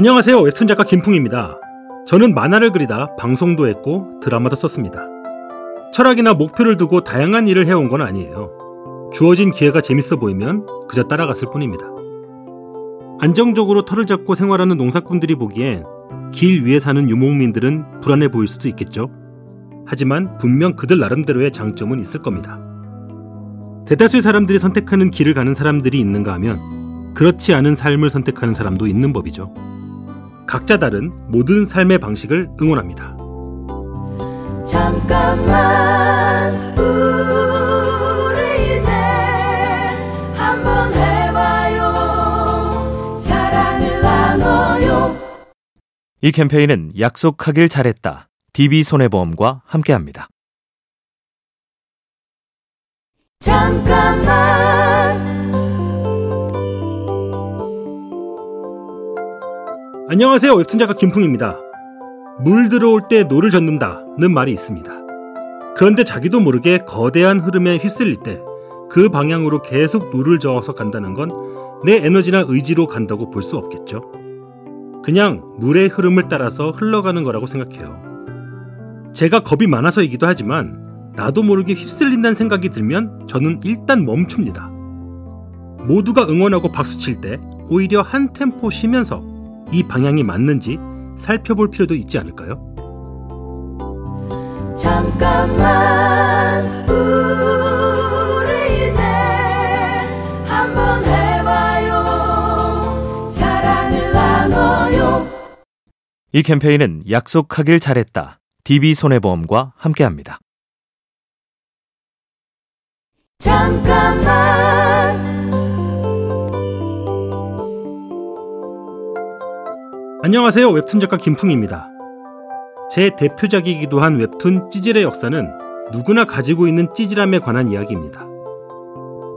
안녕하세요. 웹툰 작가 김풍입니다. 저는 만화를 그리다 방송도 했고 드라마도 썼습니다. 철학이나 목표를 두고 다양한 일을 해온 건 아니에요. 주어진 기회가 재밌어 보이면 그저 따라갔을 뿐입니다. 안정적으로 털을 잡고 생활하는 농사꾼들이 보기엔 길 위에 사는 유목민들은 불안해 보일 수도 있겠죠. 하지만 분명 그들 나름대로의 장점은 있을 겁니다. 대다수의 사람들이 선택하는 길을 가는 사람들이 있는가 하면 그렇지 않은 삶을 선택하는 사람도 있는 법이죠. 각자 다른 모든 삶의 방식을 응원합니다. 잠깐만 우리 이제 한번 해봐요 사랑을 나눠요 이 캠페인은 약속하길 잘했다 DB손해보험과 함께합니다. 잠깐만 안녕하세요. 웹툰 작가 김풍입니다. 물 들어올 때 노를 젓는다는 말이 있습니다. 그런데 자기도 모르게 거대한 흐름에 휩쓸릴 때 그 방향으로 계속 노를 저어서 간다는 건 내 에너지나 의지로 간다고 볼 수 없겠죠. 그냥 물의 흐름을 따라서 흘러가는 거라고 생각해요. 제가 겁이 많아서이기도 하지만 나도 모르게 휩쓸린다는 생각이 들면 저는 일단 멈춥니다. 모두가 응원하고 박수칠 때 오히려 한 템포 쉬면서 이 방향이 맞는지 살펴볼 필요도 있지 않을까요? 잠깐만 우리 이제 한번 해봐요 사랑을 나눠요 이 캠페인은 약속하길 잘했다 DB손해보험과 함께합니다. 잠깐만 안녕하세요. 웹툰 작가 김풍입니다. 제 대표작이기도 한 웹툰 찌질의 역사는 누구나 가지고 있는 찌질함에 관한 이야기입니다.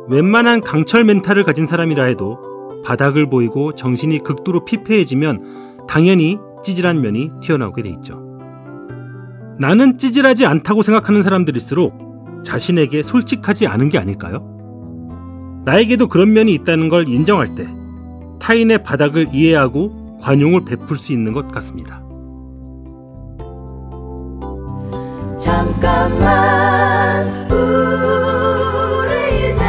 웬만한 강철 멘탈을 가진 사람이라 해도 바닥을 보이고 정신이 극도로 피폐해지면 당연히 찌질한 면이 튀어나오게 돼 있죠. 나는 찌질하지 않다고 생각하는 사람들일수록 자신에게 솔직하지 않은 게 아닐까요? 나에게도 그런 면이 있다는 걸 인정할 때 타인의 바닥을 이해하고 관용을 베풀 수 있는 것 같습니다. 잠깐만 우리 이제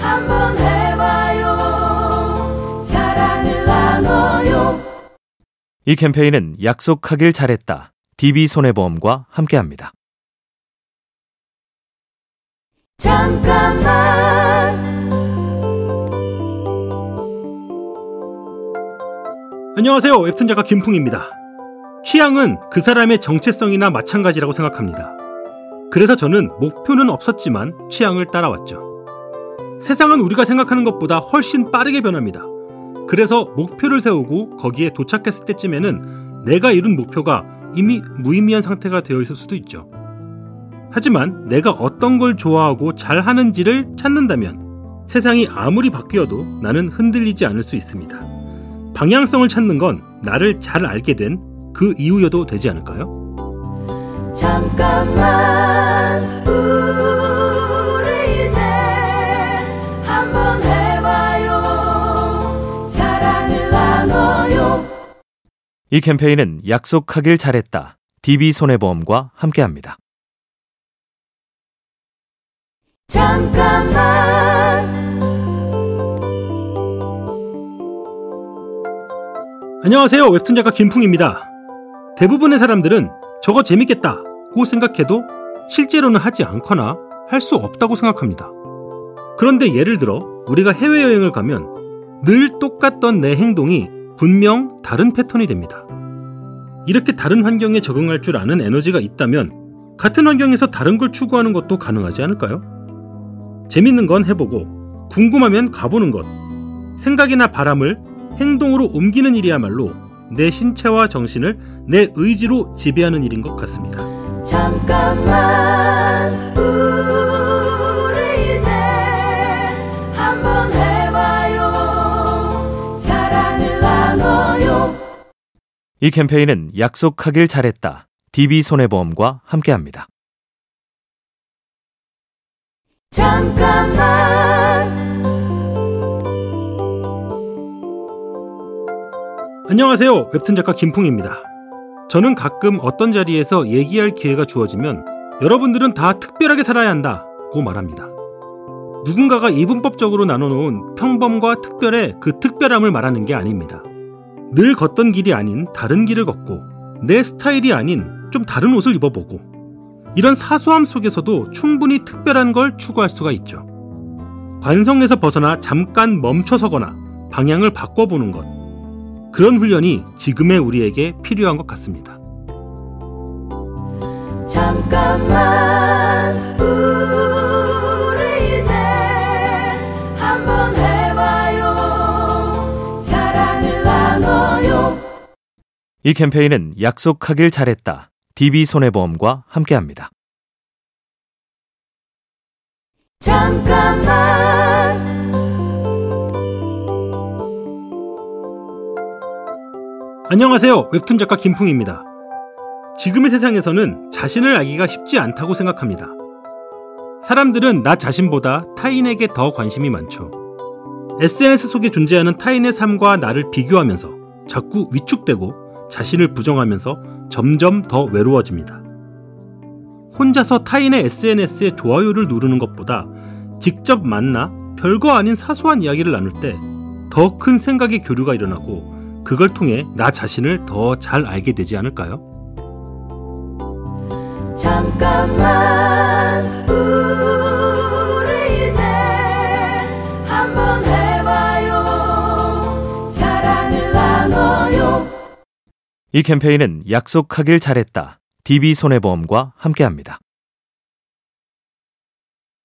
한번 해봐요 사랑을 나눠요 이 캠페인은 약속하길 잘했다 DB손해보험과 함께합니다. 잠깐만 안녕하세요. 웹툰 작가 김풍입니다. 취향은 그 사람의 정체성이나 마찬가지라고 생각합니다. 그래서 저는 목표는 없었지만 취향을 따라왔죠. 세상은 우리가 생각하는 것보다 훨씬 빠르게 변합니다. 그래서 목표를 세우고 거기에 도착했을 때쯤에는 내가 이룬 목표가 이미 무의미한 상태가 되어 있을 수도 있죠. 하지만 내가 어떤 걸 좋아하고 잘 하는지를 찾는다면 세상이 아무리 바뀌어도 나는 흔들리지 않을 수 있습니다. 방향성을 찾는 건 나를 잘 알게 된 그 이유여도 되지 않을까요? 잠깐만 우리 이제 한번 해봐요 사랑을 나눠요 이 캠페인은 약속하길 잘했다 DB손해보험과 함께합니다. 잠깐만 안녕하세요. 웹툰 작가 김풍입니다. 대부분의 사람들은 저거 재밌겠다고 생각해도 실제로는 하지 않거나 할 수 없다고 생각합니다. 그런데 예를 들어 우리가 해외여행을 가면 늘 똑같던 내 행동이 분명 다른 패턴이 됩니다. 이렇게 다른 환경에 적응할 줄 아는 에너지가 있다면 같은 환경에서 다른 걸 추구하는 것도 가능하지 않을까요? 재밌는 건 해보고 궁금하면 가보는 것, 생각이나 바람을 행동으로 옮기는 일이야말로 내 신체와 정신을 내 의지로 지배하는 일인 것 같습니다. 잠깐만 우리 이제 한번 해봐요 사랑을 나눠요 이 캠페인은 약속하길 잘했다 DB손해보험과 함께합니다. 잠깐만 안녕하세요. 웹툰 작가 김풍입니다. 저는 가끔 어떤 자리에서 얘기할 기회가 주어지면 여러분들은 다 특별하게 살아야 한다고 말합니다. 누군가가 이분법적으로 나눠놓은 평범과 특별의 그 특별함을 말하는 게 아닙니다. 늘 걷던 길이 아닌 다른 길을 걷고 내 스타일이 아닌 좀 다른 옷을 입어보고 이런 사소함 속에서도 충분히 특별한 걸 추구할 수가 있죠. 관성에서 벗어나 잠깐 멈춰서거나 방향을 바꿔보는 것. 그런 훈련이 지금의 우리에게 필요한 것 같습니다. 잠깐만 우리 이제 한번 해봐요 사랑을 나눠요 이 캠페인은 약속하길 잘했다 DB손해보험과 함께합니다. 잠깐만 안녕하세요. 웹툰 작가 김풍입니다. 지금의 세상에서는 자신을 알기가 쉽지 않다고 생각합니다. 사람들은 나 자신보다 타인에게 더 관심이 많죠. SNS 속에 존재하는 타인의 삶과 나를 비교하면서 자꾸 위축되고 자신을 부정하면서 점점 더 외로워집니다. 혼자서 타인의 SNS에 좋아요를 누르는 것보다 직접 만나 별거 아닌 사소한 이야기를 나눌 때 더 큰 생각의 교류가 일어나고 그걸 통해 나 자신을 더 잘 알게 되지 않을까요? 잠깐만 우리 이제 한번 해봐요 사랑을 나눠요 이 캠페인은 약속하길 잘했다 DB손해보험과 함께합니다.